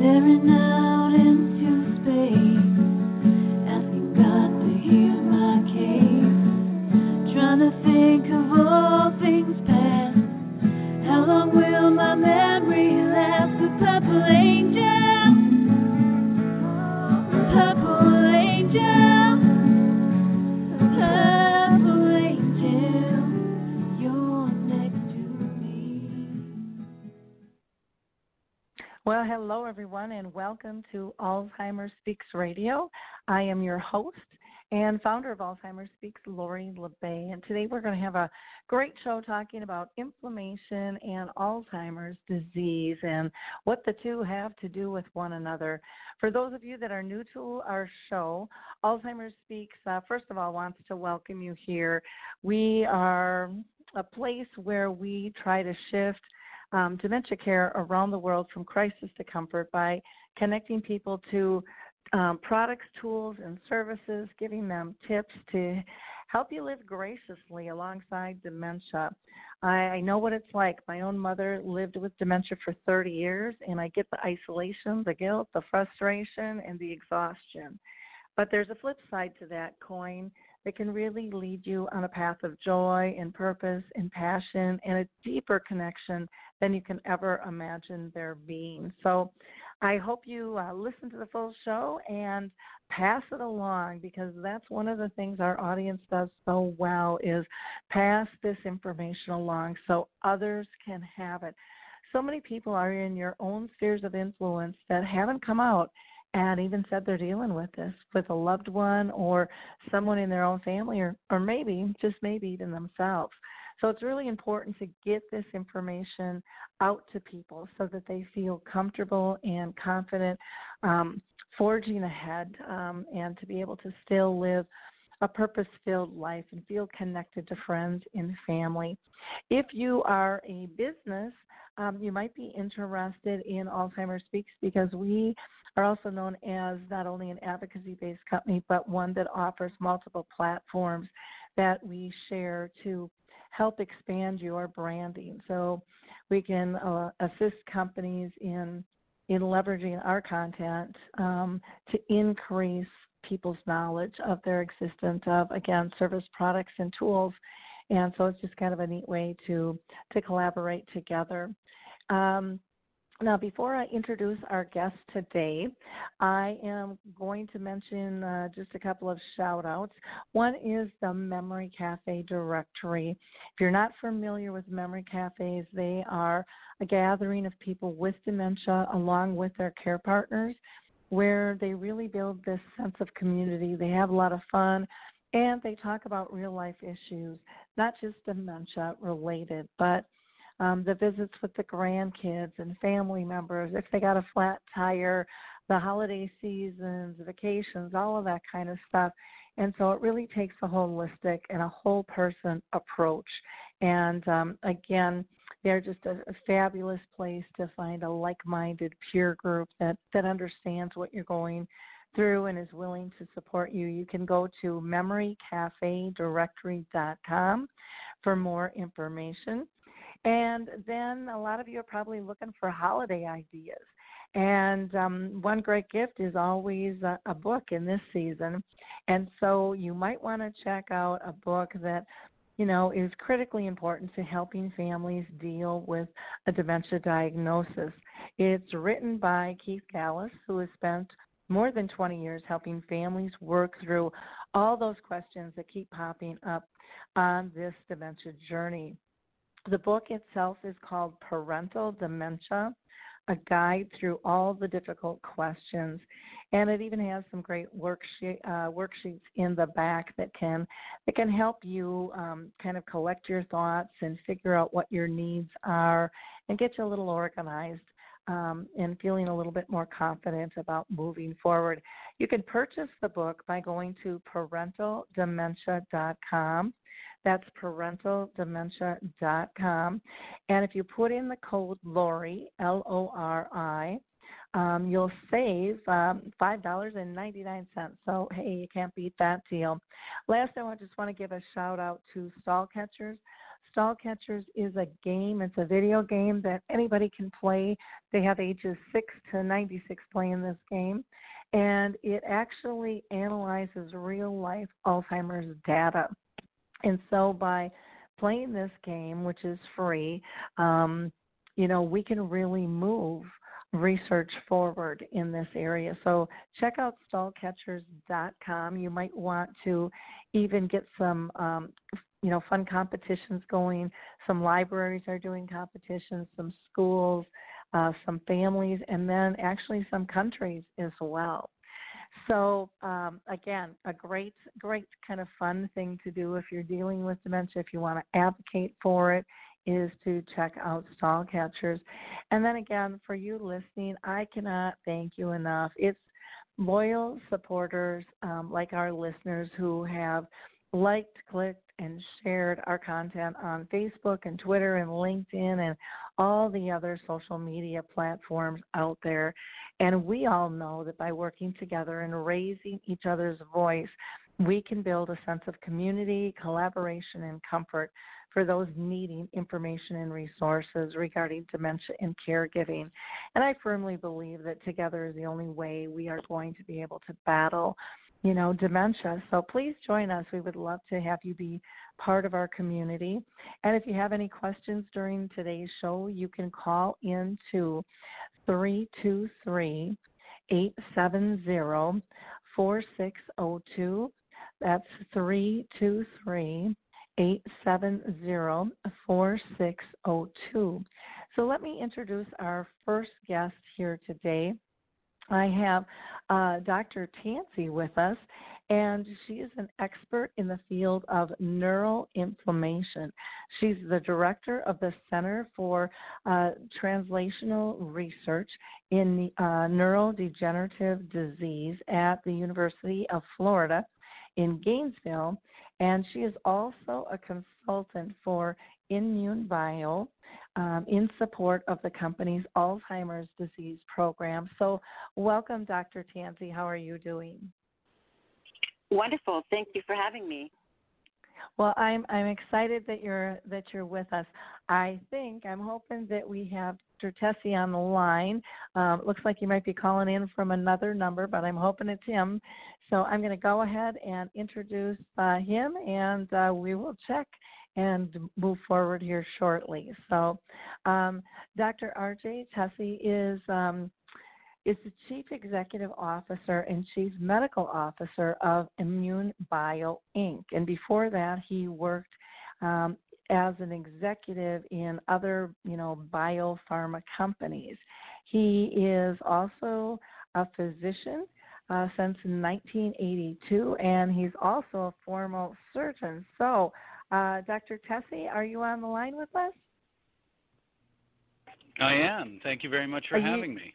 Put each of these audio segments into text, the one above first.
Staring out hello, everyone, and welcome to Alzheimer's Speaks Radio. I am your host and founder of Alzheimer's Speaks, Lori La Bey. And today we're going to have a great show talking about inflammation and Alzheimer's disease and what the two have to do with one another. For those of you that are new to our show, Alzheimer's Speaks, uh, first of all, wants to welcome you here. We are a place where we try to shift um, dementia care around the world from crisis to comfort by connecting people to um, products, tools, and services, giving them tips to help you live graciously alongside dementia. I, I know what it's like. My own mother lived with dementia for 30 years, and I get the isolation, the guilt, the frustration, and the exhaustion. But there's a flip side to that coin that can really lead you on a path of joy and purpose and passion and a deeper connection than you can ever imagine there being. So I hope you uh, listen to the full show and pass it along because that's one of the things our audience does so well is pass this information along so others can have it. So many people are in your own spheres of influence that haven't come out and even said they're dealing with this with a loved one or someone in their own family or, or maybe, just maybe even themselves. So it's really important to get this information out to people so that they feel comfortable and confident um, forging ahead um, and to be able to still live a purpose filled life and feel connected to friends and family. If you are a business, um, you might be interested in Alzheimer's Speaks because we are also known as not only an advocacy based company, but one that offers multiple platforms that we share to help expand your branding. So we can uh, assist companies in in leveraging our content um, to increase people's knowledge of their existence of again service products and tools and so it's just kind of a neat way to to collaborate together um, now, before I introduce our guest today, I am going to mention uh, just a couple of shout outs. One is the Memory Cafe directory. If you're not familiar with Memory Cafes, they are a gathering of people with dementia along with their care partners where they really build this sense of community. They have a lot of fun and they talk about real life issues, not just dementia related, but um, the visits with the grandkids and family members, if they got a flat tire, the holiday seasons, vacations, all of that kind of stuff. And so it really takes a holistic and a whole person approach. And um, again, they're just a, a fabulous place to find a like-minded peer group that that understands what you're going through and is willing to support you. You can go to memorycafedirectory.com for more information. And then a lot of you are probably looking for holiday ideas. And um, one great gift is always a, a book in this season. And so you might want to check out a book that you know, is critically important to helping families deal with a dementia diagnosis. It's written by Keith Gallus, who has spent more than 20 years helping families work through all those questions that keep popping up on this dementia journey. The book itself is called Parental Dementia, a guide through all the difficult questions. And it even has some great worksheet, uh, worksheets in the back that can that can help you um, kind of collect your thoughts and figure out what your needs are and get you a little organized um, and feeling a little bit more confident about moving forward. You can purchase the book by going to parentaldementia.com that's parentaldementia.com. And if you put in the code Lori, L O R I, um, you'll save um, $5.99. So, hey, you can't beat that deal. Last, I just want to give a shout out to Stall Catchers. Stall Catchers is a game, it's a video game that anybody can play. They have ages 6 to 96 playing this game. And it actually analyzes real life Alzheimer's data. And so by playing this game, which is free, um, you know, we can really move research forward in this area. So check out stallcatchers.com. You might want to even get some, um, you know, fun competitions going. Some libraries are doing competitions, some schools, uh, some families, and then actually some countries as well. So um, again, a great, great kind of fun thing to do if you're dealing with dementia. If you want to advocate for it, is to check out stall catchers. And then again, for you listening, I cannot thank you enough. It's loyal supporters um, like our listeners who have liked, clicked, and shared our content on Facebook and Twitter and LinkedIn and all the other social media platforms out there. And we all know that by working together and raising each other's voice, we can build a sense of community, collaboration, and comfort for those needing information and resources regarding dementia and caregiving. And I firmly believe that together is the only way we are going to be able to battle, you know, dementia. So please join us. We would love to have you be part of our community. And if you have any questions during today's show, you can call in to 323 870 4602. That's 323 870 4602. So let me introduce our first guest here today. I have uh, Dr. Tansey with us, and she is an expert in the field of neuroinflammation. She's the director of the Center for uh, Translational Research in uh, Neurodegenerative Disease at the University of Florida in Gainesville, and she is also a consultant for INmune Bio um, in support of the company's Alzheimer's disease program. So, welcome, Dr. Tansey. How are you doing? Wonderful. Thank you for having me. Well, I'm I'm excited that you're that you're with us. I think I'm hoping that we have Dr. Tesi on the line. Um, looks like you might be calling in from another number, but I'm hoping it's him. So I'm going to go ahead and introduce uh, him, and uh, we will check and move forward here shortly. So, um, Dr. R.J. Tesi is um, is the Chief Executive Officer and Chief Medical Officer of INmune Bio Inc. And before that, he worked um, as an executive in other, you know, biopharma companies. He is also a physician uh, since 1982, and he's also a formal surgeon. So, uh, Dr. Tesi, are you on the line with us? I am. Thank you very much for are having you, me.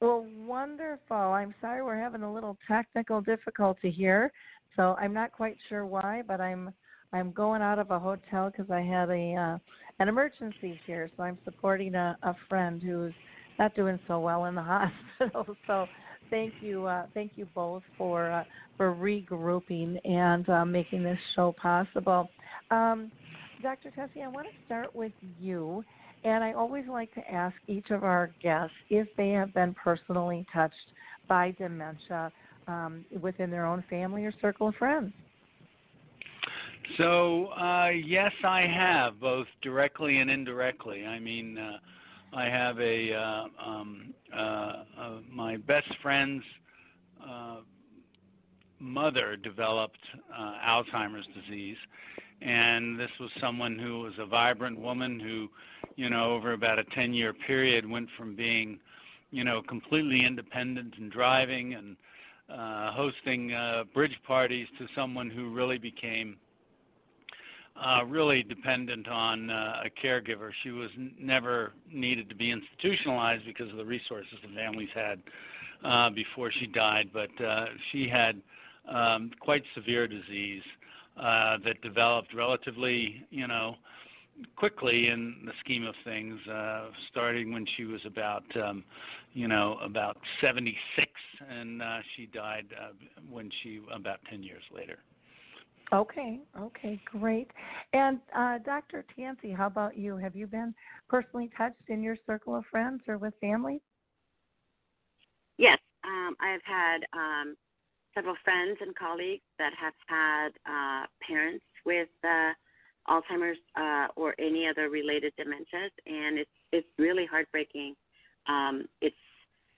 Well, wonderful. I'm sorry we're having a little technical difficulty here, so I'm not quite sure why, but I'm I'm going out of a hotel because I had a uh, an emergency here, so I'm supporting a, a friend who's not doing so well in the hospital. So thank you, uh, thank you both for uh, for regrouping and uh, making this show possible. Um, Dr. Tesi, I want to start with you, and I always like to ask each of our guests if they have been personally touched by dementia um, within their own family or circle of friends. So uh, yes, I have both directly and indirectly. I mean. Uh, I have a uh, um, uh, uh, my best friend's uh, mother developed uh, Alzheimer's disease, and this was someone who was a vibrant woman who, you know, over about a 10-year period went from being, you know, completely independent and driving and uh, hosting uh, bridge parties to someone who really became uh, really dependent on uh, a caregiver. She was n- never needed to be institutionalized because of the resources the families had uh, before she died, but uh, she had um, quite severe disease that developed relatively, you know, quickly in the scheme of things, uh, starting when she was about, um, you know, about 76, and uh, she died uh, when she about 10 years later. Okay, okay, great. And uh, Dr. Tansey, how about you? Have you been personally touched in your circle of friends or with family? Yes, um, I've had um, several friends and colleagues that have had uh, parents with uh, Alzheimer's uh, or any other related dementias, and it's it's really heartbreaking. Um, it's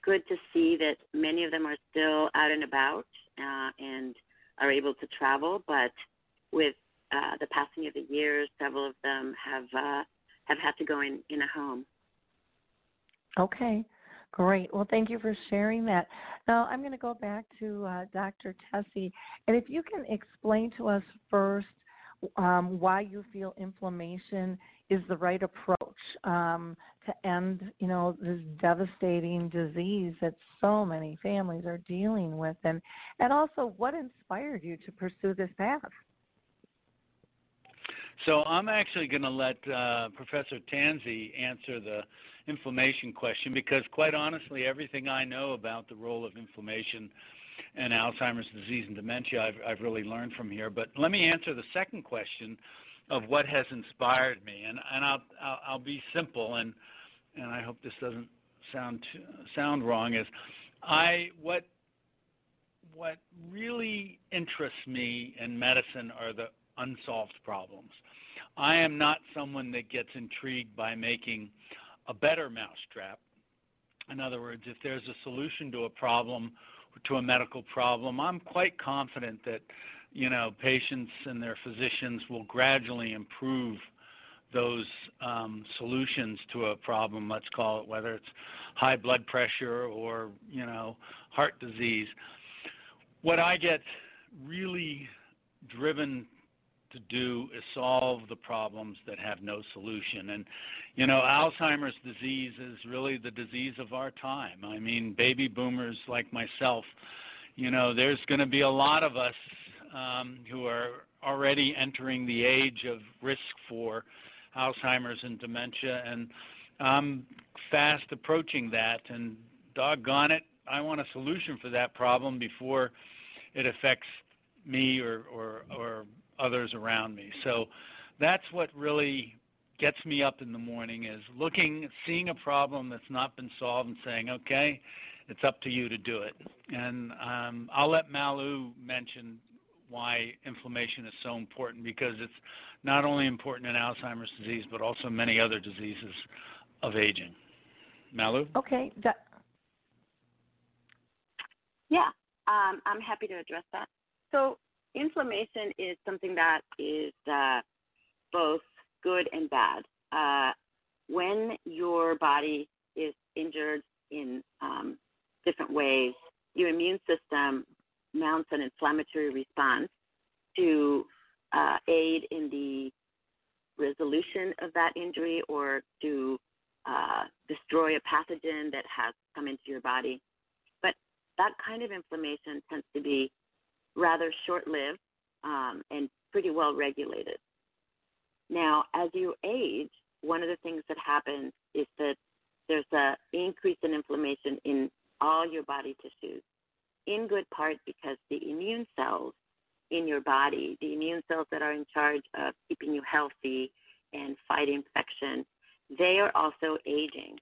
good to see that many of them are still out and about uh, and are able to travel, but with uh, the passing of the years, several of them have uh, have had to go in in a home. Okay, great. Well, thank you for sharing that. Now I'm going to go back to uh, Dr. Tesi. and if you can explain to us first um, why you feel inflammation is the right approach um, to end, you know, this devastating disease that so many families are dealing with, and and also what inspired you to pursue this path. So I'm actually going to let uh, Professor Tansey answer the inflammation question because, quite honestly, everything I know about the role of inflammation and Alzheimer's disease and dementia I've, I've really learned from here. But let me answer the second question of what has inspired me, and and I'll I'll, I'll be simple and and I hope this doesn't sound too, sound wrong. Is I what what really interests me in medicine are the unsolved problems. I am not someone that gets intrigued by making a better mousetrap. In other words, if there's a solution to a problem to a medical problem, I'm quite confident that you know patients and their physicians will gradually improve those um, solutions to a problem. Let's call it whether it's high blood pressure or you know heart disease. What I get really driven to do is solve the problems that have no solution. And, you know, Alzheimer's disease is really the disease of our time. I mean, baby boomers like myself, you know, there's going to be a lot of us um, who are already entering the age of risk for Alzheimer's and dementia. And I'm fast approaching that. And doggone it, I want a solution for that problem before it affects me or, or, or others around me. So that's what really gets me up in the morning is looking, seeing a problem that's not been solved and saying, okay, it's up to you to do it. And um, I'll let Malu mention why inflammation is so important because it's not only important in Alzheimer's disease but also many other diseases of aging. Malu? Okay. yeah, um, I'm happy to address that. So inflammation is something that is uh, both good and bad. Uh, when your body is injured in um, different ways, your immune system mounts an inflammatory response to uh, aid in the resolution of that injury or to uh, destroy a pathogen that has come into your body. But that kind of inflammation tends to be rather short lived um, and pretty well regulated. Now, as you age, one of the things that happens is that there's an increase in inflammation in all your body tissues, in good part because the immune cells in your body, the immune cells that are in charge of keeping you healthy and fight infection, they are also aging.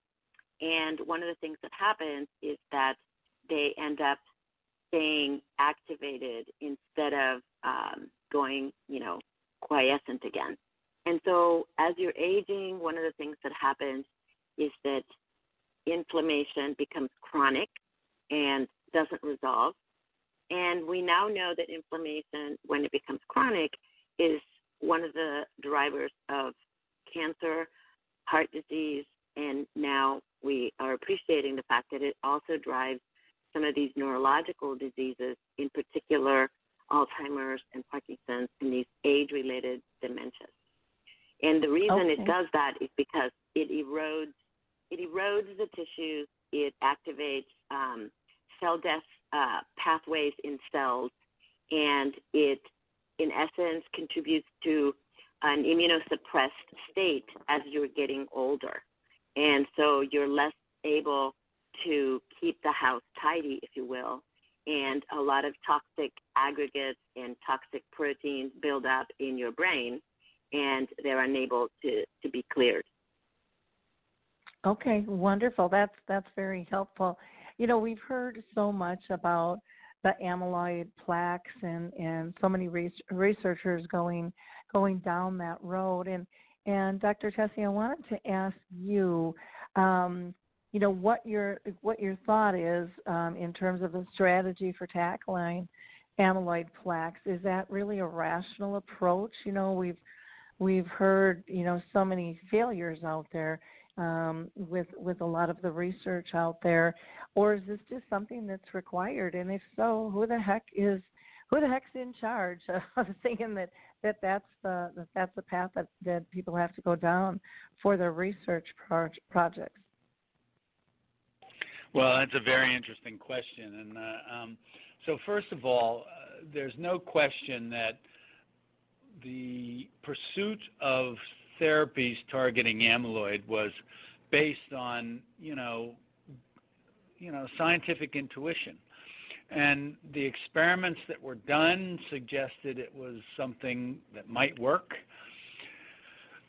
And one of the things that happens is that they end up staying activated instead of um, going, you know, quiescent again. And so as you're aging, one of the things that happens is that inflammation becomes chronic and doesn't resolve. And we now know that inflammation, when it becomes chronic, is one of the drivers of cancer, heart disease, and now we are appreciating the fact that it also drives some of these neurological diseases, in particular Alzheimer's and Parkinson's, and these age-related dementias. And the reason okay. it does that is because it erodes it erodes the tissues. It activates um, cell death uh, pathways in cells, and it, in essence, contributes to an immunosuppressed state as you're getting older. And so you're less able to keep the house tidy, if you will. And a lot of toxic aggregates and toxic proteins build up in your brain and they're unable to, to be cleared. Okay, wonderful. That's that's very helpful. You know, we've heard so much about the amyloid plaques and and so many researchers going going down that road and and Dr. Tesi, I wanted to ask you, um, you know, what your what your thought is um, in terms of the strategy for tackling amyloid plaques. Is that really a rational approach? You know, we've we've heard you know so many failures out there um, with with a lot of the research out there, or is this just something that's required? And if so, who the heck is who the heck's in charge of saying that that that's the that that's the path that that people have to go down for their research pro- projects? Well, that's a very interesting question, and uh, um, so first of all, uh, there's no question that the pursuit of therapies targeting amyloid was based on you know you know scientific intuition. And the experiments that were done suggested it was something that might work.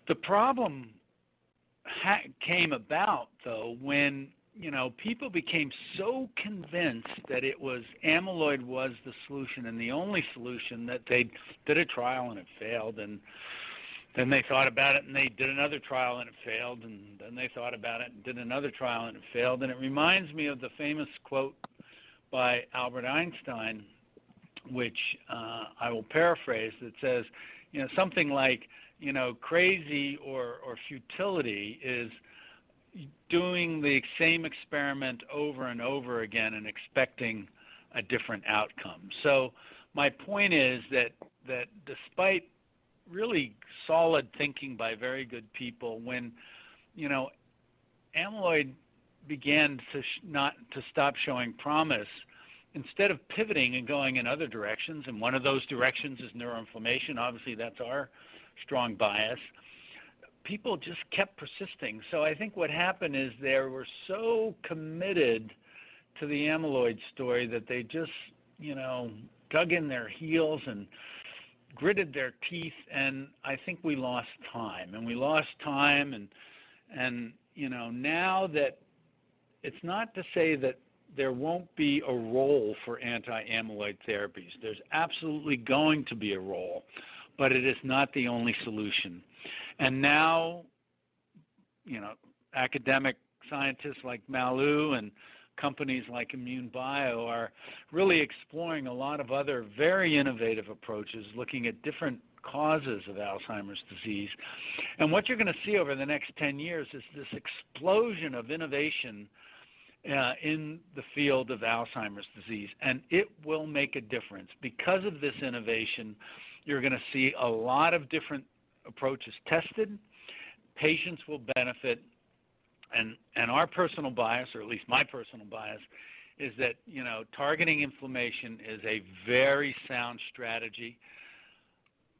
The problem ha- came about though when you know people became so convinced that it was amyloid was the solution and the only solution that they did a trial and it failed and then they thought about it and they did another trial and it failed and then they thought about it and did another trial and it failed. And it reminds me of the famous quote by Albert Einstein which uh, I will paraphrase that says you know something like you know crazy or or futility is doing the same experiment over and over again and expecting a different outcome. So my point is that that despite really solid thinking by very good people when you know amyloid began to sh- not to stop showing promise instead of pivoting and going in other directions and one of those directions is neuroinflammation obviously that's our strong bias people just kept persisting so i think what happened is they were so committed to the amyloid story that they just you know dug in their heels and gritted their teeth and I think we lost time and we lost time and and you know now that it's not to say that there won't be a role for anti-amyloid therapies. There's absolutely going to be a role, but it is not the only solution. And now, you know, academic scientists like Malu and companies like INmune Bio are really exploring a lot of other very innovative approaches looking at different causes of Alzheimer's disease. And what you're going to see over the next 10 years is this explosion of innovation uh, in the field of Alzheimer's disease. And it will make a difference. Because of this innovation, you're going to see a lot of different approaches tested. Patients will benefit, and and our personal bias, or at least my personal bias, is that you know targeting inflammation is a very sound strategy.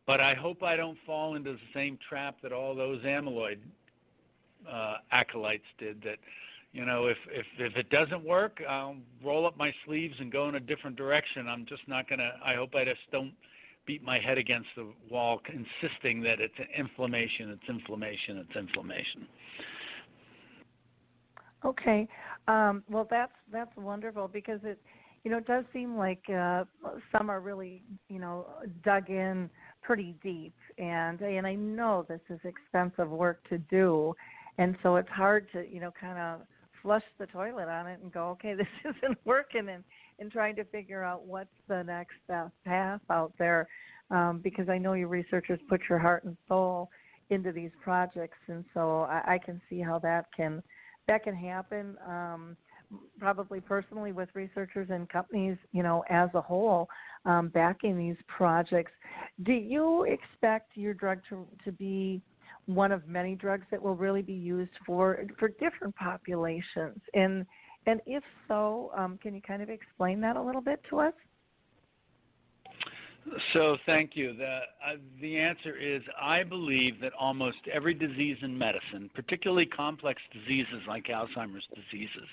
But I hope I don't fall into the same trap that all those amyloid uh, acolytes did. That you know, if if if it doesn't work, I'll roll up my sleeves and go in a different direction. I'm just not gonna. I hope I just don't beat my head against the wall, insisting that it's inflammation, it's inflammation, it's inflammation. Okay, um, well that's that's wonderful because it, you know, it does seem like uh, some are really, you know, dug in pretty deep, and and I know this is expensive work to do, and so it's hard to, you know, kind of flush the toilet on it and go, okay, this isn't working, and and trying to figure out what's the next uh, path out there, um, because I know you researchers put your heart and soul into these projects, and so I, I can see how that can that can happen um, probably personally with researchers and companies, you know, as a whole, um, backing these projects. Do you expect your drug to to be one of many drugs that will really be used for for different populations? And and if so, um, can you kind of explain that a little bit to us? So, thank you. The, uh, the answer is I believe that almost every disease in medicine, particularly complex diseases like Alzheimer's diseases,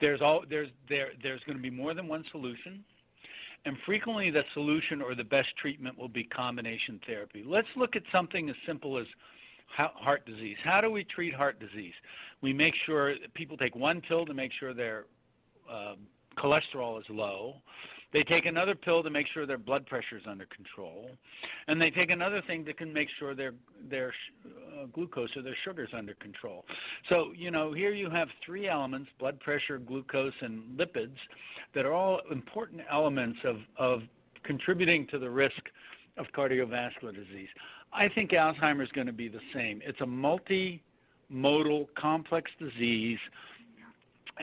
there's all there's there there's going to be more than one solution and frequently the solution or the best treatment will be combination therapy. Let's look at something as simple as heart disease. How do we treat heart disease? We make sure people take one pill to make sure their uh, cholesterol is low. They take another pill to make sure their blood pressure is under control, and they take another thing that can make sure their their uh, glucose or their sugars under control. So you know here you have three elements: blood pressure, glucose, and lipids, that are all important elements of of contributing to the risk of cardiovascular disease. I think Alzheimer's going to be the same. It's a multimodal, complex disease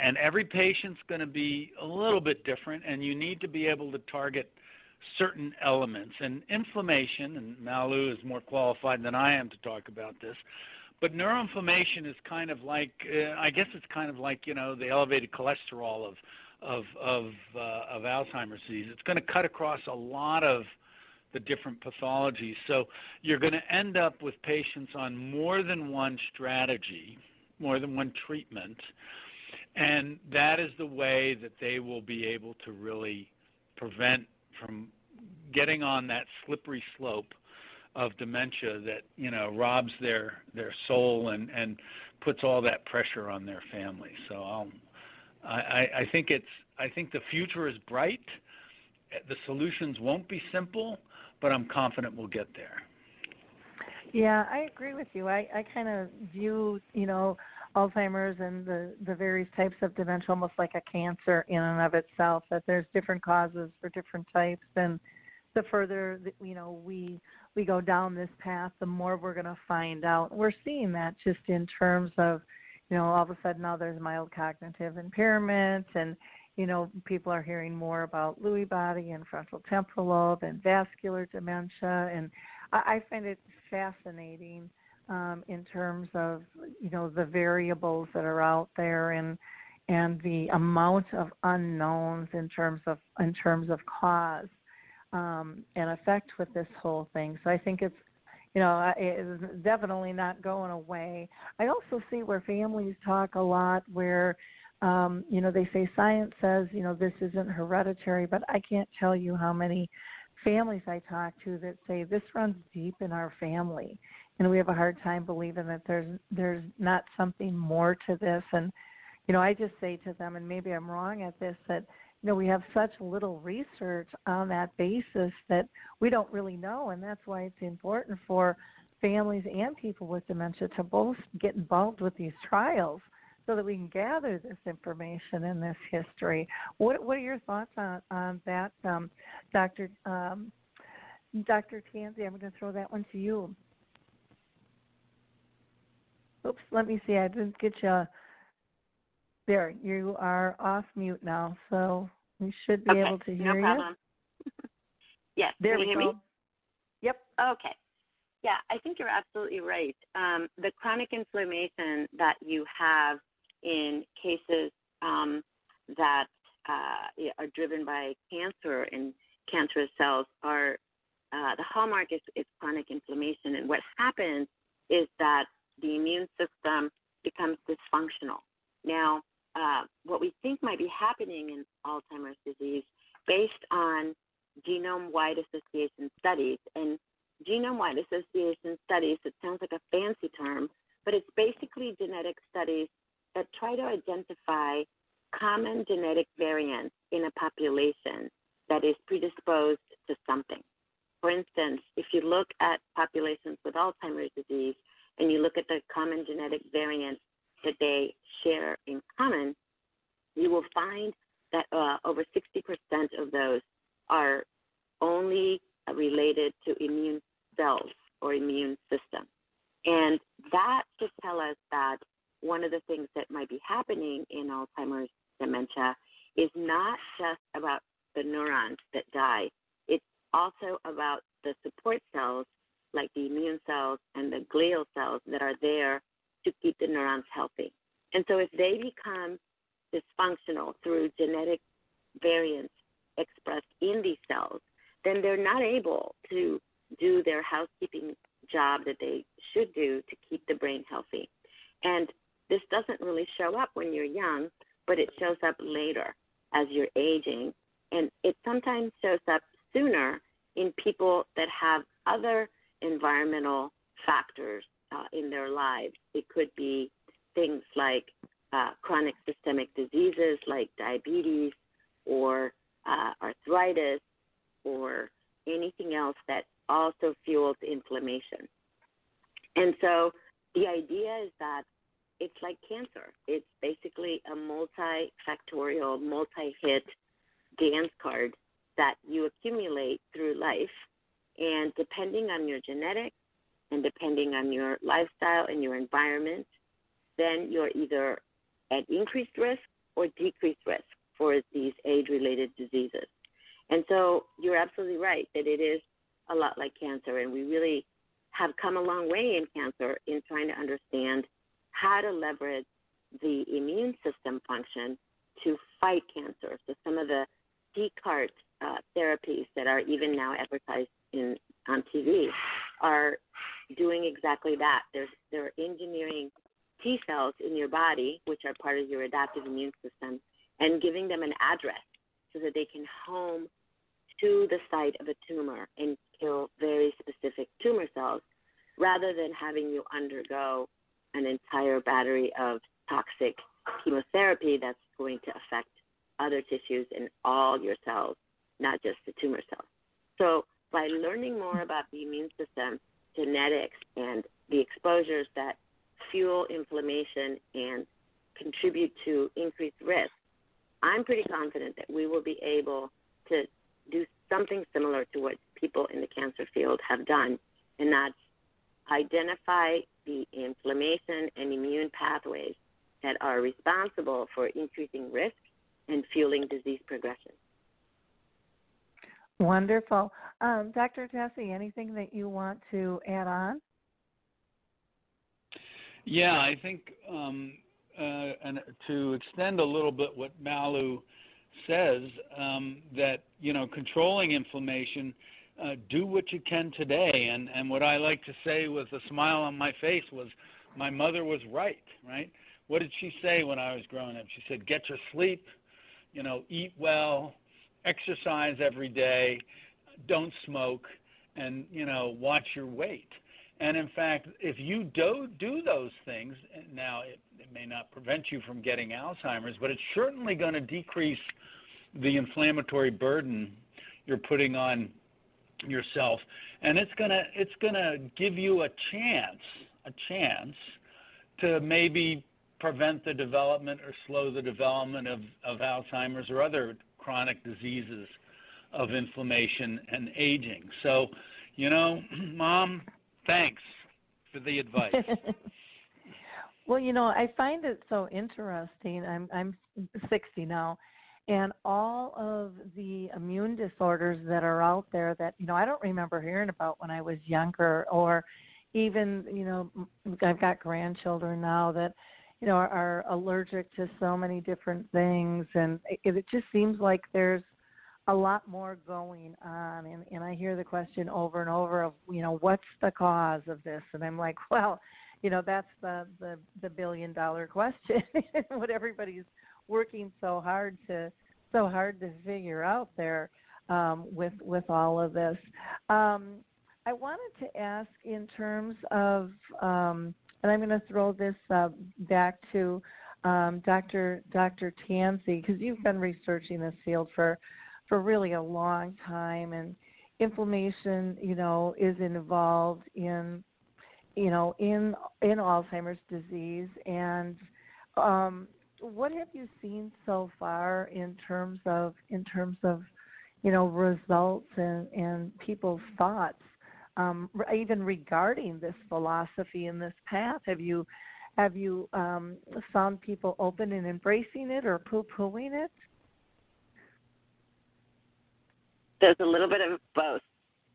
and every patient's going to be a little bit different and you need to be able to target certain elements and inflammation and malu is more qualified than i am to talk about this but neuroinflammation is kind of like uh, i guess it's kind of like you know the elevated cholesterol of of of uh, of alzheimer's disease it's going to cut across a lot of the different pathologies. So you're going to end up with patients on more than one strategy more than one treatment and that is the way that they will be able to really prevent from getting on that slippery slope of dementia that you know robs their their soul and and puts all that pressure on their family. So I'll, I I think it's I think the future is bright. The solutions won't be simple but I'm confident we'll get there yeah I agree with you I I kind of view you know Alzheimer's and the the various types of dementia almost like a cancer in and of itself. That there's different causes for different types, and the further you know we we go down this path, the more we're going to find out. We're seeing that just in terms of, you know, all of a sudden now there's mild cognitive impairment, and you know people are hearing more about Lewy body and frontal temporal lobe and vascular dementia, and I, I find it fascinating um, in terms of you know the variables that are out there and and the amount of unknowns in terms of in terms of cause um, and effect with this whole thing. So I think it's you know it's definitely not going away. I also see where families talk a lot where um, you know they say science says you know this isn't hereditary, but I can't tell you how many families I talk to that say this runs deep in our family and we have a hard time believing that there's there's not something more to this. And you know i just say to them and maybe i'm wrong at this that you know we have such little research on that basis that we don't really know and that's why it's important for families and people with dementia to both get involved with these trials so that we can gather this information and this history what what are your thoughts on on that um, dr um, Dr. Tansey, I'm going to throw that one to you. Oops, let me see. I didn't get you. There, you are off mute now, so we should be okay, able to hear no problem. you. yes, there can we you go. Me? Yep. Okay. Yeah, I think you're absolutely right. Um, the chronic inflammation that you have in cases um, that uh, are driven by cancer and cancerous cells are uh, the hallmark is, is chronic inflammation. And what happens is that the immune system becomes dysfunctional. Now, uh, what we think might be happening in Alzheimer's disease, based on genome wide association studies, and genome wide association studies, it sounds like a fancy term, but it's basically genetic studies that try to identify common genetic variants in a population that is predisposed to something. For instance, if you look at populations with Alzheimer's disease, and you look at the common genetic variants that they share in common, you will find that uh, over 60% of those are only related to immune cells or immune system. And that should tell us that one of the things that might be happening in Alzheimer's dementia is not just about the neurons that die, it's also about the support cells like the immune cells and the glial cells that are there to keep the neurons healthy. And so if they become dysfunctional through genetic variants expressed in these cells, then they're not able to do their housekeeping job that they should do to keep the brain healthy. And this doesn't really show up when you're young, but it shows up later as you're aging. And it sometimes shows up sooner in people that have other environmental factors uh, in their lives. It could be things like uh, chronic systemic diseases like diabetes or uh, arthritis or anything else that also fuels inflammation. And so the idea is that it's like cancer. It's basically a multifactorial, multi hit dance card that you accumulate through life. And depending on your genetics and depending on your lifestyle and your environment, then you're either at increased risk or decreased risk for these age related diseases. And so you're absolutely right that it is a lot like cancer, and we really have come a long way in cancer in trying to understand how to leverage the immune system function to fight cancer. So some of the Descartes uh, therapies that are even now advertised in on TV are doing exactly that. They're they're engineering T cells in your body, which are part of your adaptive immune system, and giving them an address so that they can home to the site of a tumor and kill very specific tumor cells rather than having you undergo an entire battery of toxic chemotherapy that's going to affect other tissues in all your cells, not just the tumor cells. So, by learning more about the immune system, genetics, and the exposures that fuel inflammation and contribute to increased risk, I'm pretty confident that we will be able to do something similar to what people in the cancer field have done, and that's identify the inflammation and immune pathways that are responsible for increasing risk and fueling disease progression. Wonderful. Um, Dr. Tesi, anything that you want to add on? Yeah, I think um, uh, and to extend a little bit what Malu says, um, that you know controlling inflammation, uh, do what you can today. And and what I like to say with a smile on my face was, my mother was right. Right. What did she say when I was growing up? She said, get your sleep, you know, eat well, exercise every day, don't smoke, and you know, watch your weight. And in fact, if you do do those things, now it, it may not prevent you from getting Alzheimer's, but it's certainly going to decrease the inflammatory burden you're putting on yourself, and it's gonna it's gonna give you a chance a chance to maybe prevent the development or slow the development of, of Alzheimer's or other chronic diseases of inflammation and aging. So, you know, mom, thanks for the advice. well, you know, I find it so interesting. I'm I'm 60 now, and all of the immune disorders that are out there that you know I don't remember hearing about when I was younger, or even you know I've got grandchildren now that you know are, are allergic to so many different things, and it, it just seems like there's a lot more going on. And and I hear the question over and over of you know what's the cause of this? And I'm like well you know that's the the the billion dollar question what everybody's working so hard to so hard to figure out there um, with with all of this um, I wanted to ask in terms of um, and I'm going to throw this uh, back to um, Dr. Dr. Tansey because you've been researching this field for for really a long time and inflammation you know is involved in you know in in alzheimer's disease and um what have you seen so far in terms of in terms of you know results and and people's thoughts um even regarding this philosophy and this path have you have you um found people open and embracing it or poo pooing it there's a little bit of both.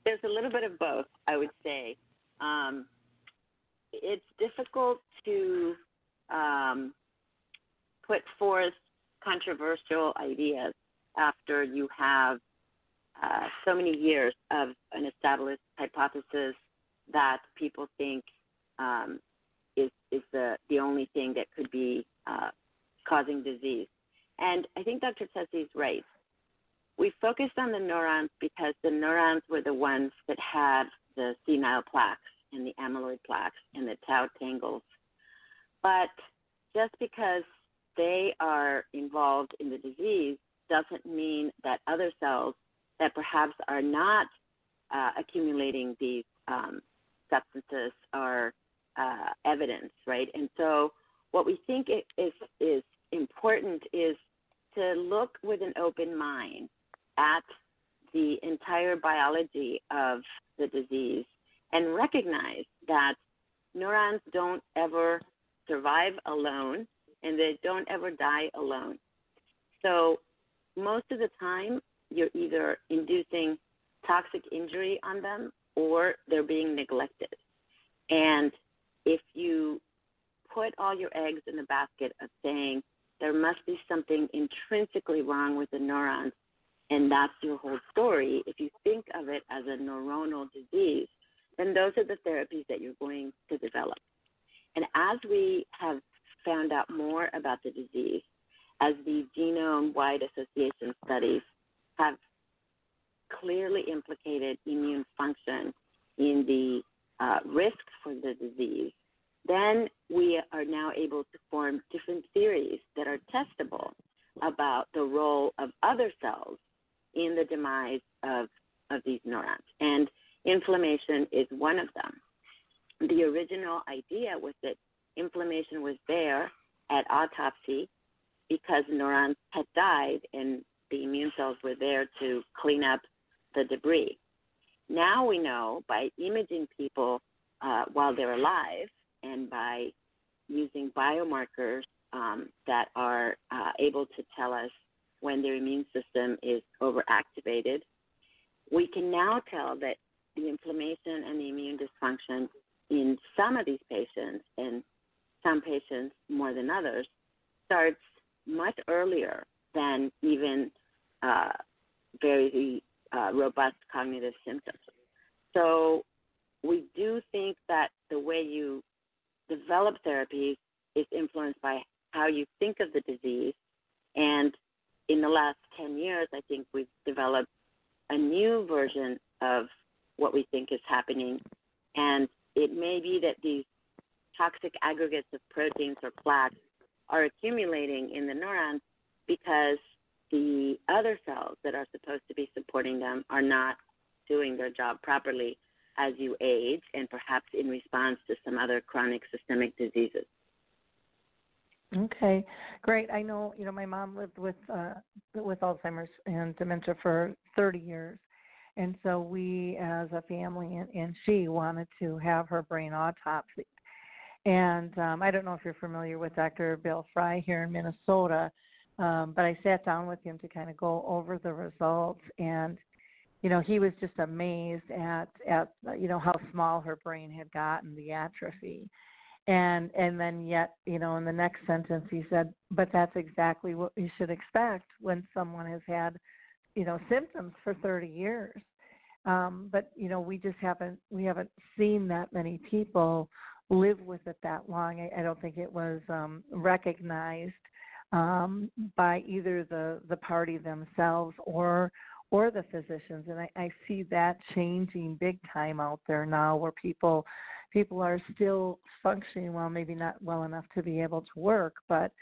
There's a little bit of both, I would say. Um, it's difficult to um, put forth controversial ideas after you have uh, so many years of an established hypothesis that people think um, is is the the only thing that could be uh, causing disease. And I think Dr. Tesi is right. We focused on the neurons because the neurons were the ones that had the senile plaques and the amyloid plaques and the tau tangles. But just because they are involved in the disease doesn't mean that other cells that perhaps are not uh, accumulating these um, substances are uh, evidence, right? And so, what we think is is important is to look with an open mind at the entire biology of the disease and recognize that neurons don't ever survive alone and they don't ever die alone. So, most of the time, you're either inducing toxic injury on them or they're being neglected. And if you put all your eggs in the basket of saying there must be something intrinsically wrong with the neurons, and that's your whole story, if you think of it as a neuronal disease, then those are the therapies that you're going to develop. And as we have found out more about the disease, as the genome wide association studies have clearly implicated immune function in the uh, risk for the disease, then we are now able to form different theories that are testable about the role of other cells in the demise of, of these neurons. And inflammation is one of them. The original idea was that inflammation was there at autopsy because neurons had died and the immune cells were there to clean up the debris. Now we know by imaging people uh, while they're alive and by using biomarkers um, that are uh, able to tell us when their immune system is overactivated, we can now tell that the inflammation and the immune dysfunction in some of these patients, and some patients more than others, starts much earlier than even uh, very uh, robust cognitive symptoms. So we do think that the way you develop therapies is influenced by how you think of the disease. And in the last 10 years, I think we've developed a new version of what we think is happening. And it may be that these toxic aggregates of proteins or plaques are accumulating in the neurons because the other cells that are supposed to be supporting them are not doing their job properly as you age and perhaps in response to some other chronic systemic diseases. Okay, great. I know you know my mom lived with uh, with Alzheimer's and dementia for 30 years, and so we, as a family, and, and she wanted to have her brain autopsy. And um, I don't know if you're familiar with Dr. Bill Frey here in Minnesota, um, but I sat down with him to kind of go over the results, and you know he was just amazed at at you know how small her brain had gotten, the atrophy, and and then yet you know in the next sentence he said, but that's exactly what you should expect when someone has had you know symptoms for 30 years. Um, but you know we just haven't we haven't seen that many people live with it that long. I, I don't think it was um, recognized um, by either the the party themselves or or the physicians, and I, I see that changing big time out there now, where people people are still functioning well, maybe not well enough to be able to work, but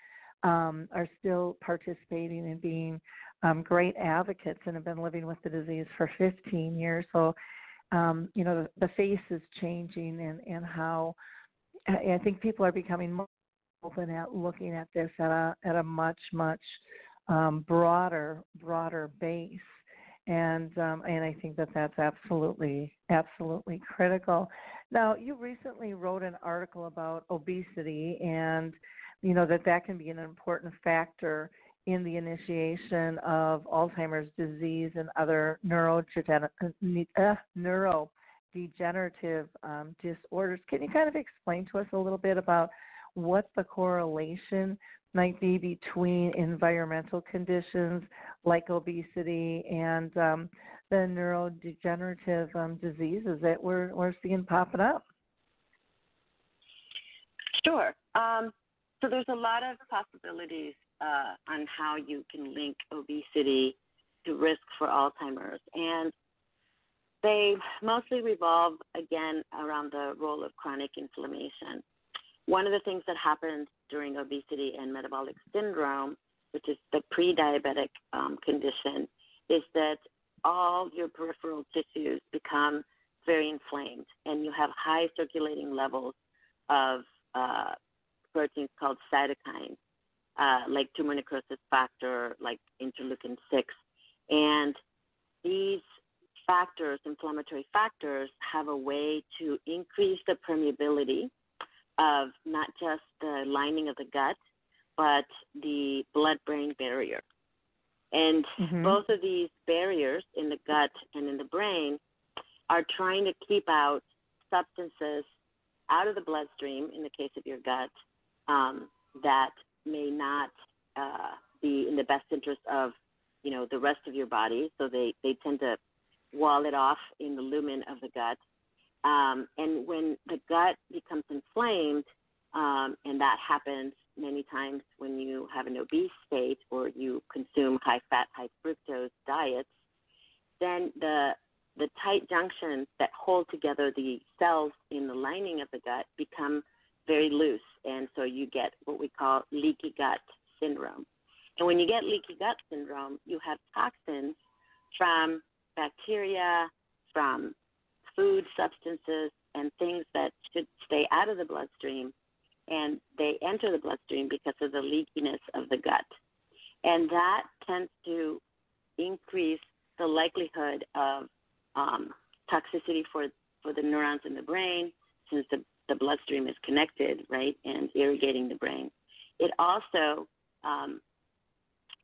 um, are still participating and being um, great advocates and have been living with the disease for 15 years. So, um, you know, the, the face is changing and, and how I think people are becoming more open at looking at this at a at a much much um, broader broader base, and um, and I think that that's absolutely absolutely critical. Now, you recently wrote an article about obesity, and you know that that can be an important factor in the initiation of Alzheimer's disease and other neurodegenerative uh, neuro degenerative um, disorders. Can you kind of explain to us a little bit about what the correlation might be between environmental conditions like obesity and um, the neurodegenerative um, diseases that we're we're seeing popping up? Sure. Um, so there's a lot of possibilities uh, on how you can link obesity to risk for Alzheimer's, and they mostly revolve again around the role of chronic inflammation. One of the things that happens during obesity and metabolic syndrome, which is the pre-diabetic um, condition, is that all your peripheral tissues become very inflamed, and you have high circulating levels of uh, proteins called cytokines, uh, like tumor necrosis factor, like interleukin 6. And these factors, inflammatory factors, have a way to increase the permeability of not just the lining of the gut, but the blood brain barrier. And mm-hmm. both of these barriers in the gut and in the brain are trying to keep out substances out of the bloodstream, in the case of your gut, um, that may not uh, be in the best interest of you know the rest of your body. So they they tend to wall it off in the lumen of the gut. Um, and when the gut becomes inflamed, um, and that happens many times when you have an obese state or you consume high fat, high fructose diets, then the the tight junctions that hold together the cells in the lining of the gut become very loose, and so you get what we call leaky gut syndrome. And when you get leaky gut syndrome, you have toxins from bacteria, from food substances, and things that should stay out of the bloodstream, and they enter the bloodstream because of the leakiness of the gut. And that tends to increase the likelihood of um, toxicity for, for the neurons in the brain, since the, the bloodstream is connected, right, and irrigating the brain. It also um,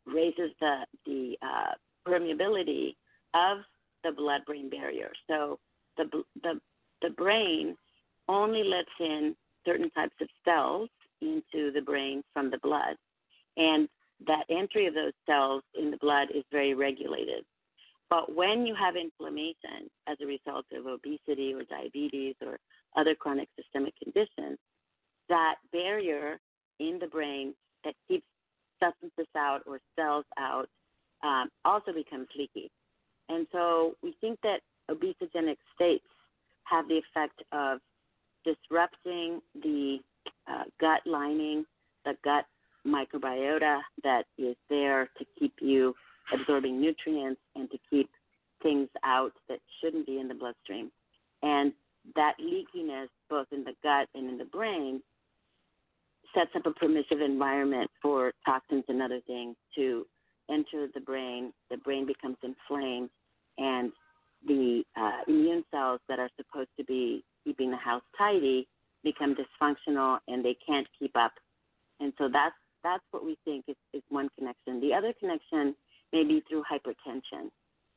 raises the, the uh, permeability of the blood brain barrier. So the, the, the brain only lets in certain types of cells into the brain from the blood. And that entry of those cells in the blood is very regulated. But when you have inflammation as a result of obesity or diabetes or other chronic systemic conditions, that barrier in the brain that keeps substances out or cells out um, also becomes leaky. And so we think that obesogenic states have the effect of disrupting the uh, gut lining, the gut microbiota that is there to keep you absorbing nutrients and to keep things out that shouldn't be in the bloodstream. And that leakiness, both in the gut and in the brain, sets up a permissive environment for toxins and other things to enter the brain. The brain becomes inflamed, and the uh, immune cells that are supposed to be keeping the house tidy become dysfunctional and they can't keep up. And so that's that's what we think is, is one connection. The other connection may be through hypertension.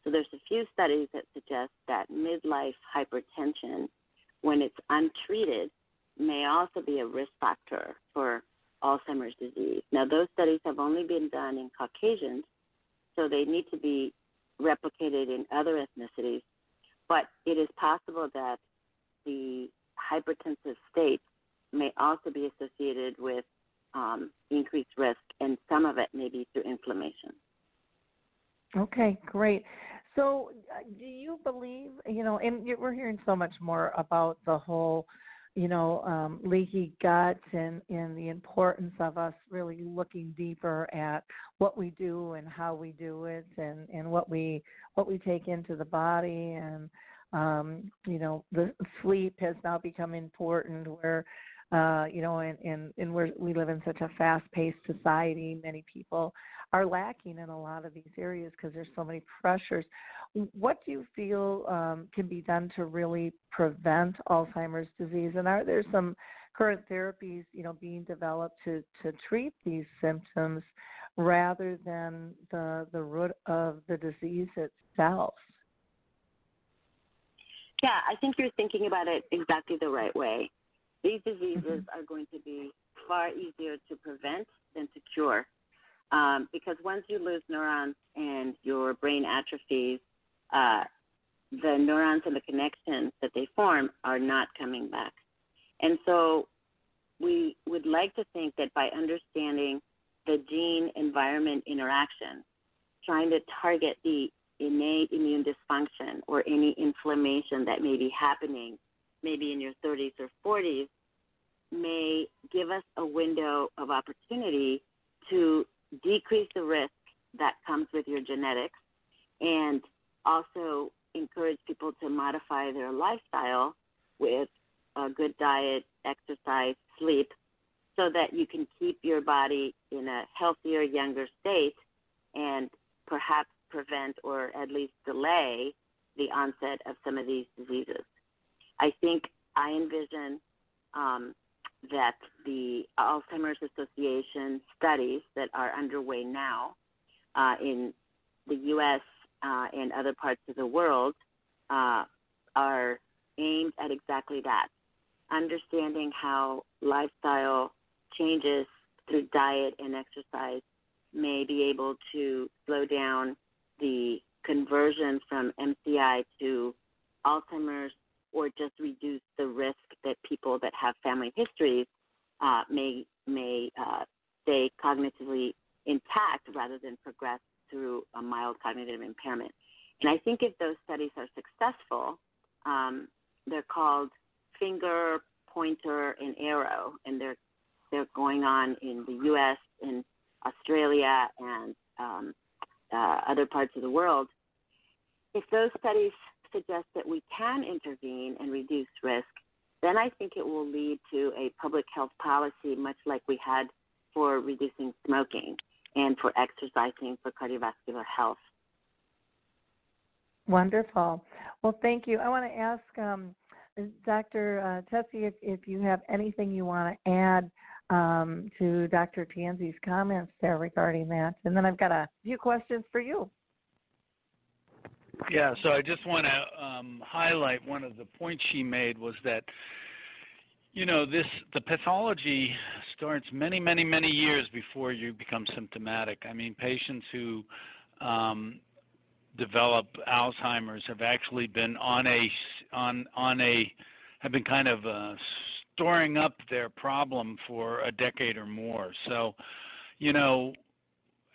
So there's a few studies that suggest that midlife hypertension, when it's untreated, may also be a risk factor for Alzheimer's disease. Now those studies have only been done in Caucasians, so they need to be replicated in other ethnicities. But it is possible that the hypertensive state may also be associated with um, increased risk, and some of it may be through inflammation. Okay, great. So, uh, do you believe, you know, and we're hearing so much more about the whole, you know, um, leaky gut and, and the importance of us really looking deeper at what we do and how we do it and, and what we what we take into the body. And um, you know, the sleep has now become important where, uh, you know, and, and, and we're, we live in such a fast paced society. Many people are lacking in a lot of these areas because there's so many pressures. What do you feel um, can be done to really prevent Alzheimer's disease? And are there some current therapies, you know, being developed to, to treat these symptoms rather than the, the root of the disease itself? Yeah, I think you're thinking about it exactly the right way. These diseases mm-hmm. are going to be far easier to prevent than to cure. Um, because once you lose neurons and your brain atrophies, uh, the neurons and the connections that they form are not coming back. And so we would like to think that by understanding the gene environment interaction, trying to target the innate immune dysfunction or any inflammation that may be happening maybe in your 30s or 40s may give us a window of opportunity to decrease the risk that comes with your genetics and also encourage people to modify their lifestyle with a good diet, exercise, sleep, so that you can keep your body in a healthier, younger state and perhaps prevent or at least delay the onset of some of these diseases. I think I envision um, that the Alzheimer's Association studies that are underway now uh, in the U.S. Uh, and other parts of the world uh, are aimed at exactly that understanding how lifestyle changes through diet and exercise may be able to slow down the conversion from MCI to Alzheimer's or just reduce the risk that people that have family histories uh, may may uh, stay cognitively intact rather than progress through a mild cognitive impairment. And I think if those studies are successful, um, they're called finger, pointer, and arrow, and they're they're going on in the U.S. in Australia and um, uh, other parts of the world. If those studies suggest that we can intervene and reduce risk, then I think it will lead to a public health policy much like we had for reducing smoking and for exercising for cardiovascular health. Wonderful. Well, thank you. I want to ask um, Dr. Uh, Tesi if, if you have anything you want to add um, to Dr. Tansey's comments there regarding that. And then I've got a few questions for you. Yeah, so I just want to um, highlight one of the points she made was that you know this the pathology starts many many many years before you become symptomatic. I mean patients who um, develop Alzheimer's have actually been on a on on a have been kind of uh, storing up their problem for a decade or more. So, you know,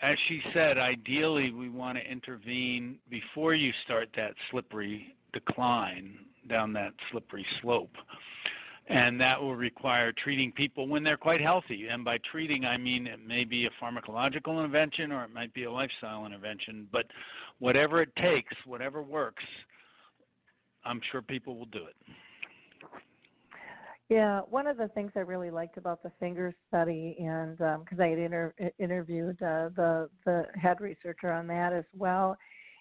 as she said, ideally we want to intervene before you start that slippery decline down that slippery slope. And that will require treating people when they're quite healthy. And by treating, I mean it may be a pharmacological intervention or it might be a lifestyle intervention. But whatever it takes, whatever works, I'm sure people will do it. Yeah, one of the things I really liked about the finger study, and because um, I had inter- interviewed uh, the the head researcher on that as well,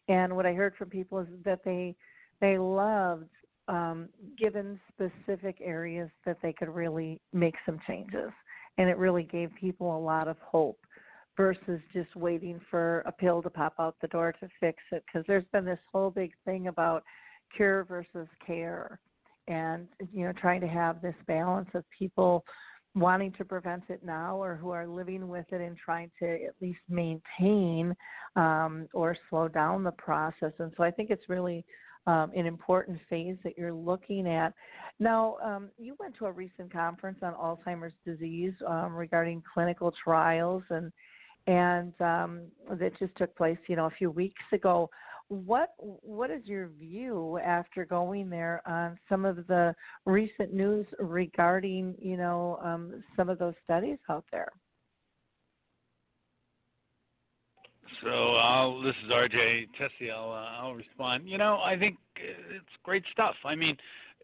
and what I heard from people is that they they loved um, given specific areas that they could really make some changes, and it really gave people a lot of hope versus just waiting for a pill to pop out the door to fix it. Because there's been this whole big thing about cure versus care and you know trying to have this balance of people wanting to prevent it now or who are living with it and trying to at least maintain um, or slow down the process. And so i think it's really um, an important phase that you're looking at. Now um, you went to a recent conference on alzheimer's disease um, regarding clinical trials and and um, that just took place you know a few weeks ago what what is your view after going there on some of the recent news regarding you know um, some of those studies out there? So I'll, this is RJ Tesi. I'll, uh, I'll respond. You know, I think it's great stuff. I mean,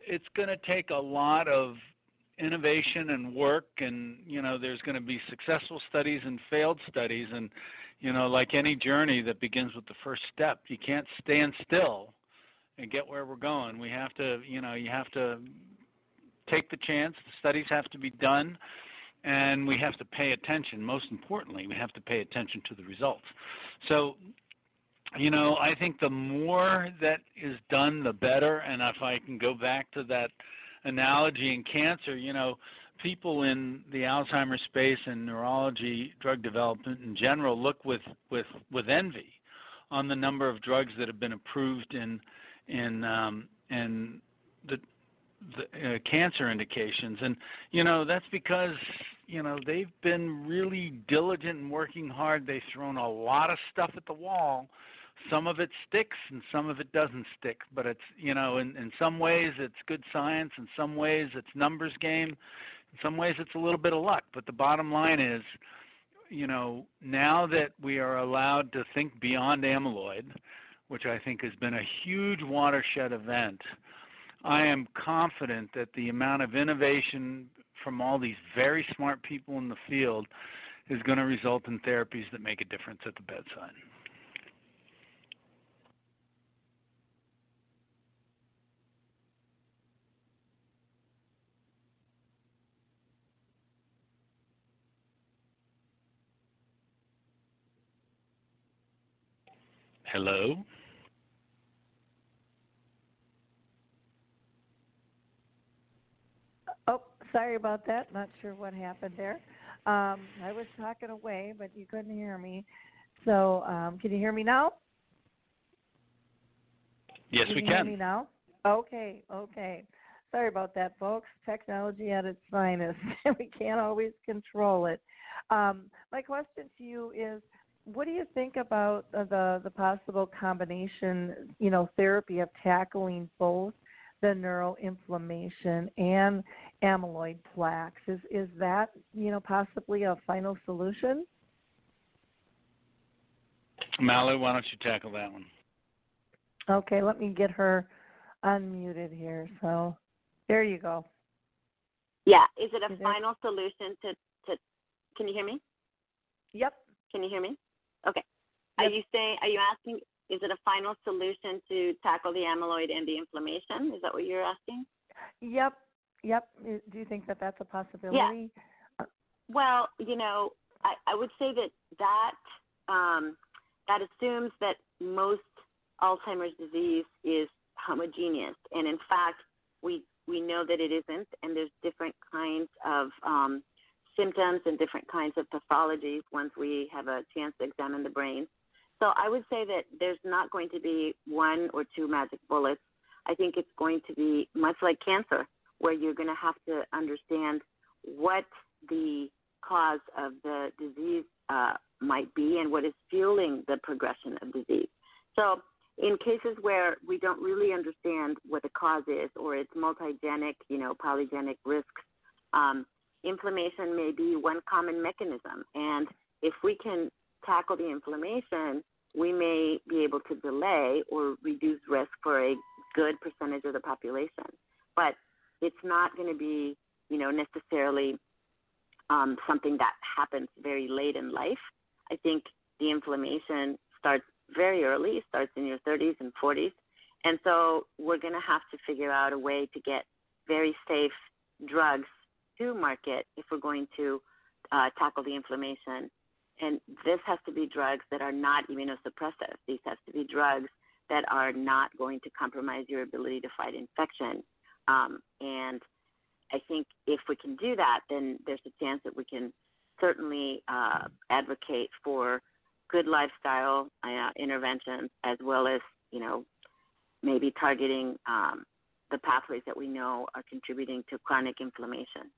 it's going to take a lot of innovation and work, and you know, there's going to be successful studies and failed studies, and you know, like any journey that begins with the first step, you can't stand still and get where we're going. We have to, you know, you have to take the chance. The studies have to be done, and we have to pay attention. Most importantly, we have to pay attention to the results. So, you know, I think the more that is done, the better. And if I can go back to that analogy in cancer, you know, people in the Alzheimer's space and neurology drug development in general look with with with envy on the number of drugs that have been approved in in um, in the the uh, cancer indications. And you know that's because you know they've been really diligent and working hard. They've thrown a lot of stuff at the wall. Some of it sticks and some of it doesn't stick but it's you know in in some ways it's good science in some ways it's numbers game in some ways it's a little bit of luck but the bottom line is you know now that we are allowed to think beyond amyloid which i think has been a huge watershed event i am confident that the amount of innovation from all these very smart people in the field is going to result in therapies that make a difference at the bedside Hello? Oh, sorry about that. Not sure what happened there. Um, I was talking away, but you couldn't hear me. So, um, can you hear me now? Yes, we can we you can. Hear me now? Okay, okay. Sorry about that, folks. Technology at its finest. we can't always control it. Um, my question to you is what do you think about uh, the the possible combination, you know, therapy of tackling both the neuroinflammation and amyloid plaques? Is is that you know possibly a final solution? Mallory, why don't you tackle that one? Okay, let me get her unmuted here. So there you go. Yeah, is it a Is it- final solution to to? Can you hear me? Yep. Can you hear me? Okay. Are you saying? Are you asking? Is it a final solution to tackle the amyloid and the inflammation? Is that what you're asking? Yep. Yep. Do you think that that's a possibility? Yeah. Well, you know, I, I would say that that um, that assumes that most Alzheimer's disease is homogeneous, and in fact, we we know that it isn't, and there's different kinds of um, symptoms and different kinds of pathologies once we have a chance to examine the brain. So I would say that there's not going to be one or two magic bullets. I think it's going to be much like cancer, where you're going to have to understand what the cause of the disease uh, might be and what is fueling the progression of disease. So, in cases where we don't really understand what the cause is, or it's multigenic, you know, polygenic risks, um, inflammation may be one common mechanism. And if we can tackle the inflammation, we may be able to delay or reduce risk for a good percentage of the population. But it's not going to be, you know, necessarily um, something that happens very late in life. I think the inflammation starts very early, starts in your 30s and 40s. And so we're going to have to figure out a way to get very safe drugs to market if we're going to uh, tackle the inflammation. And this has to be drugs that are not immunosuppressive. These have to be drugs that are not going to compromise your ability to fight infection. Um, and I think if we can do that, then there's a chance that we can certainly uh, advocate for good lifestyle uh, interventions as well as, you know, maybe targeting um, the pathways that we know are contributing to chronic inflammation.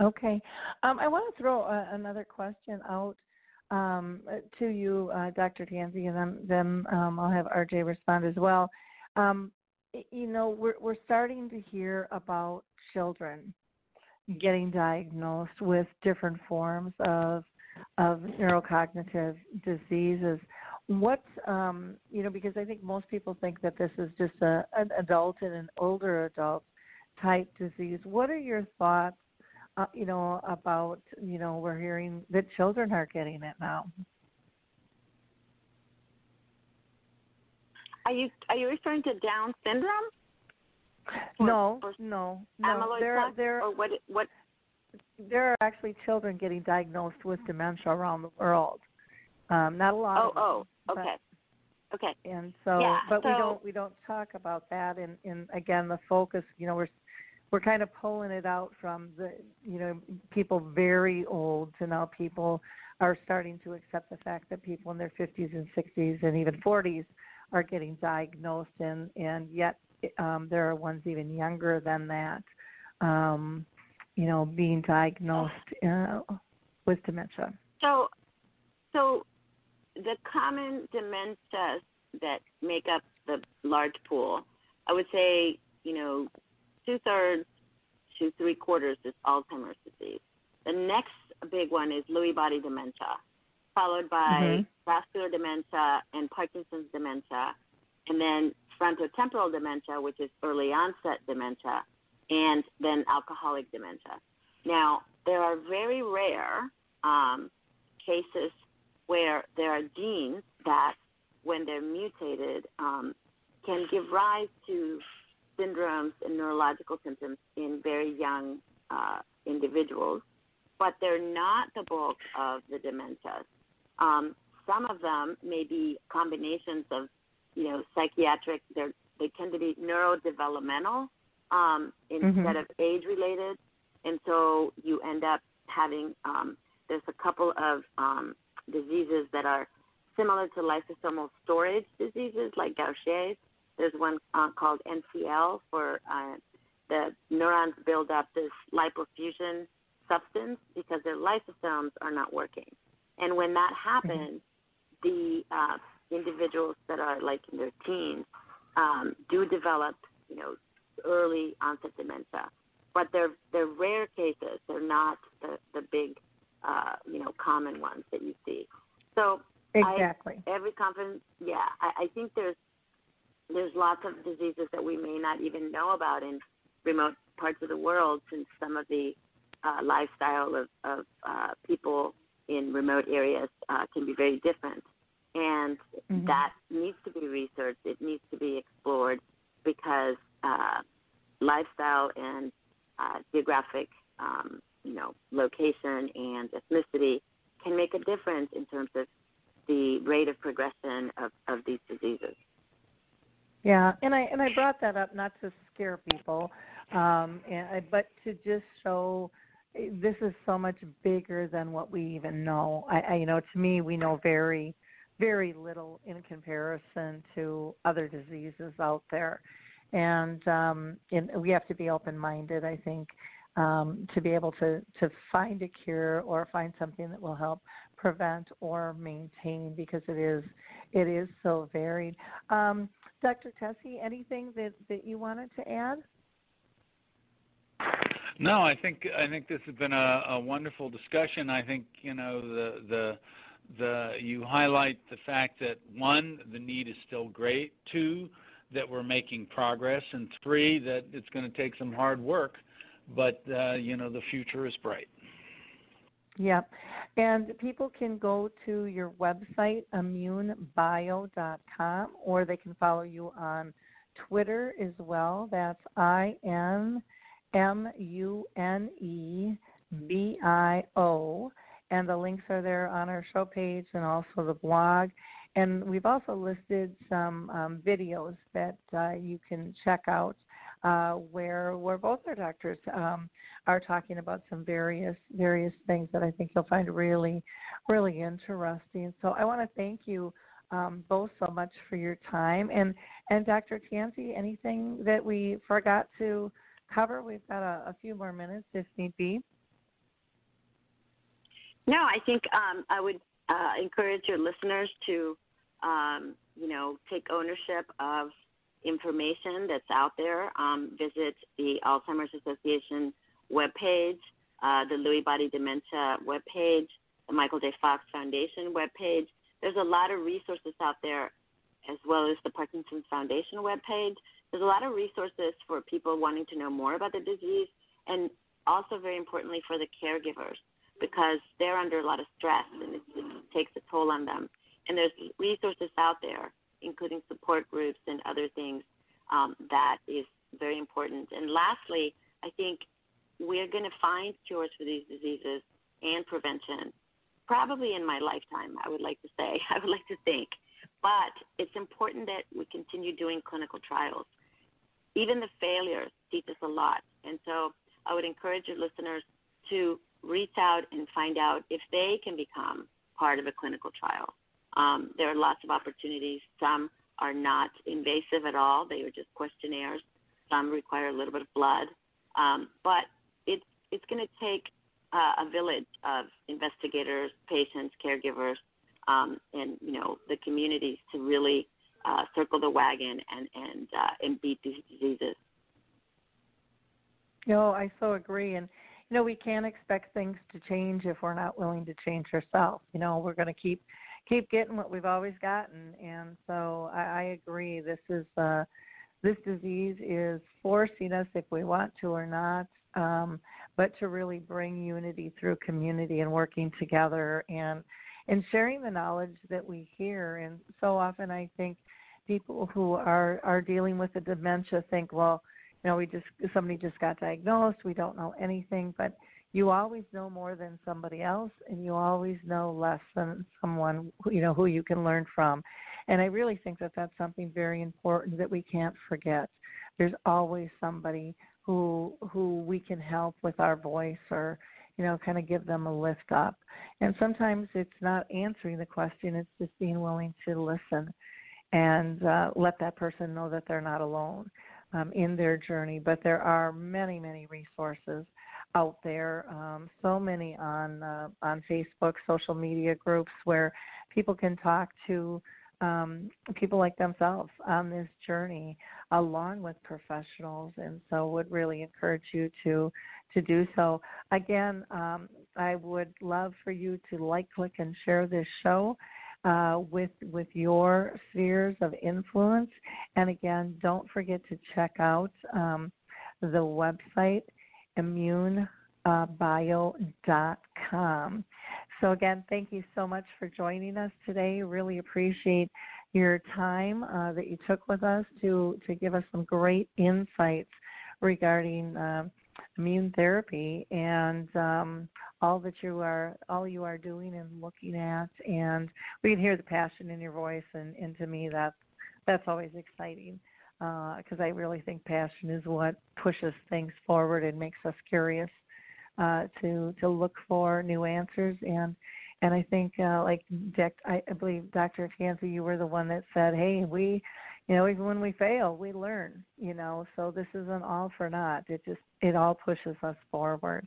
Okay. Um, I want to throw a, another question out um, to you, uh, Dr. Tansey, and then, then um, I'll have RJ respond as well. Um, you know, we're, we're starting to hear about children getting diagnosed with different forms of of neurocognitive diseases. What's um, you know, because I think most people think that this is just a an adult and an older adult type disease. What are your thoughts uh, you know, about you know, we're hearing that children are getting it now. Are you are you referring to Down syndrome? Or- no, or no, no. Amyloid There, there, or what? What? there are actually children getting diagnosed with dementia around the world. Um, not a lot. Oh, of them, oh, but- okay, okay. and so Yeah, but we don't we don't talk about that and and again the focus you know we're we're kind of pulling it out from the you know people very old to now people are starting to accept the fact that people in their 50s and 60s and even 40s are getting diagnosed, and and yet um, there are ones even younger than that, um, you know, being diagnosed uh, with dementia. So, so the common dementias that make up the large pool, I would say, you know, two thirds to three quarters is Alzheimer's disease. The next big one is Lewy body dementia, followed by mm-hmm. vascular dementia and Parkinson's dementia, and then frontotemporal dementia, which is early onset dementia, and then alcoholic dementia. Now, there are very rare um, cases where there are genes that, when they're mutated, um, can give rise to syndromes and neurological symptoms in very young uh, individuals, but they're not the bulk of the dementias. Um, some of them may be combinations of, you know, psychiatric. They're, they tend to be neurodevelopmental um, instead mm-hmm. of age-related, and so you end up having. Um, there's a couple of um, diseases that are similar to lysosomal storage diseases, like Gaucher's, there's one uh, called NCL for uh, the neurons build up this lipofuscin substance because their lysosomes are not working. And when that happens, mm-hmm. the uh, individuals that are like in their teens um, do develop, you know, early onset dementia. But they're they're rare cases. They're not the the big, uh, you know, common ones that you see. So exactly I, every conference, yeah, I, I think there's there's lots of diseases that we may not even know about in remote parts of the world since some of the uh, lifestyle of, of uh, people in remote areas uh, can be very different. And mm-hmm. that needs to be researched. It needs to be explored because uh, lifestyle and uh, geographic, um, you know, location and ethnicity can make a difference in terms of the rate of progression of, of these diseases. Yeah, and I and I brought that up not to scare people, um, and but to just show eh, this is so much bigger than what we even know. I, I you know to me we know very very little in comparison to other diseases out there, and um, and we have to be open minded. I think um, to be able to to find a cure or find something that will help prevent or maintain because it is it is so varied. Um, Dr. Tesi, anything that, that you wanted to add? No, I think I think this has been a, a wonderful discussion. I think you know the the the you highlight the fact that one, the need is still great. Two, that we're making progress, and three, that it's going to take some hard work, but uh, you know the future is bright. Yep. And people can go to your website, inmunebio.com, or they can follow you on Twitter as well. That's I N M U N E B I O. And the links are there on our show page and also the blog. And we've also listed some um, videos that uh, you can check out uh, where where both our doctors um, are talking about some various various things that I think you'll find really really interesting. So I want to thank you um, both so much for your time and and Dr. Tansey, anything that we forgot to cover? We've got a, a few more minutes if need be. No, I think um, I would uh, encourage your listeners to, um, you know, take ownership of information that's out there. Um, visit the Alzheimer's Association webpage, uh, the Lewy Body Dementia webpage, the Michael J. Fox Foundation webpage. There's a lot of resources out there, as well as the Parkinson's Foundation webpage. There's a lot of resources for people wanting to know more about the disease, and also very importantly for the caregivers because they're under a lot of stress and it, it takes a toll on them. And there's resources out there including support groups and other things um, that is very important. And lastly, I think we're going to find cures for these diseases and prevention probably in my lifetime, I would like to say, I would like to think. But it's important that we continue doing clinical trials. Even the failures teach us a lot. And so I would encourage your listeners to reach out and find out if they can become part of a clinical trial. Um, there are lots of opportunities. Some are not invasive at all, they are just questionnaires. Some require a little bit of blood. Um, but it's, it's going to take uh, a village of investigators, patients, caregivers, um, and you know the communities to really uh, circle the wagon and and uh, and beat these diseases. No, I so agree, and you know we can't expect things to change if we're not willing to change ourselves. You know we're going to keep keep getting what we've always gotten, and so I, I agree. This is uh, this disease is forcing us, if we want to or not, um, but to really bring unity through community and working together and and sharing the knowledge that we hear. And so often, I think people who are are dealing with the dementia think, well, you know, we just somebody just got diagnosed, we don't know anything, but you always know more than somebody else and you always know less than someone you know who you can learn from. And i really think that that's something very important that we can't forget. There's always somebody who who we can help with our voice or you know kind of give them a lift up. And sometimes it's not answering the question it's just being willing to listen and uh, let that person know that they're not alone um, in their journey. But there are many many resources out there. Um, so many on uh, on Facebook, social media groups where people can talk to um, people like themselves on this journey, along with professionals. And so, would really encourage you to to do so. Again, um, I would love for you to like, click, and share this show. Uh, with with your spheres of influence, and again, don't forget to check out um, the website inmunebio.com. So, again, thank you so much for joining us today. Really appreciate your time uh, that you took with us to, to give us some great insights regarding uh, immune therapy and um, all that you are all you are doing and looking at and we can hear the passion in your voice and, and to me that's that's always exciting because uh, I really think passion is what pushes things forward and makes us curious uh, to to look for new answers and and I think uh, like Dick, I, I believe Dr. Tansey, you were the one that said, "Hey, we, you know, even when we fail, we learn." You know, so this isn't all for naught. It just it all pushes us forward.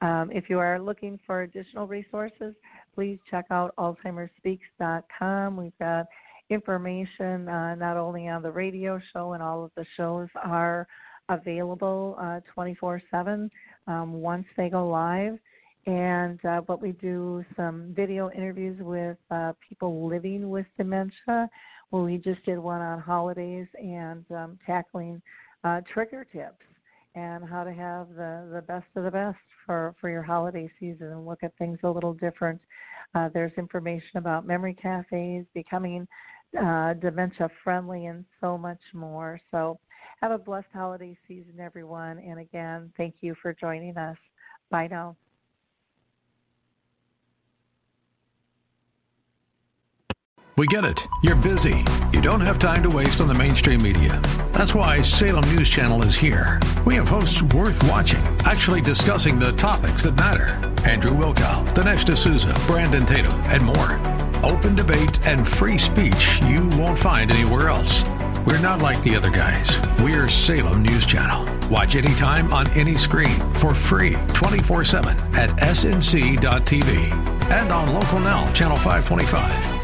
Um, if you are looking for additional resources, please check out AlzheimerSpeaks.com. We've got information uh, not only on the radio show and all of the shows are available uh, 24 7 um, once they go live. And uh, but we do some video interviews with uh, people living with dementia. Well, we just did one on holidays and um, tackling uh, trigger tips and how to have the, the best of the best for, for your holiday season and look at things a little different. Uh, there's information about memory cafes, becoming uh, dementia friendly, and so much more. So, have a blessed holiday season, everyone. And again, thank you for joining us. Bye now. We get it. You're busy. You don't have time to waste on the mainstream media. That's why Salem News Channel is here. We have hosts worth watching, actually discussing the topics that matter. Andrew Wilkow, Dinesh D'Souza, Brandon Tatum, and more open debate, and free speech you won't find anywhere else. We're not like the other guys. We're Salem News Channel. Watch anytime on any screen for free 24 7 at snc.tv and on Local Now, Channel 525.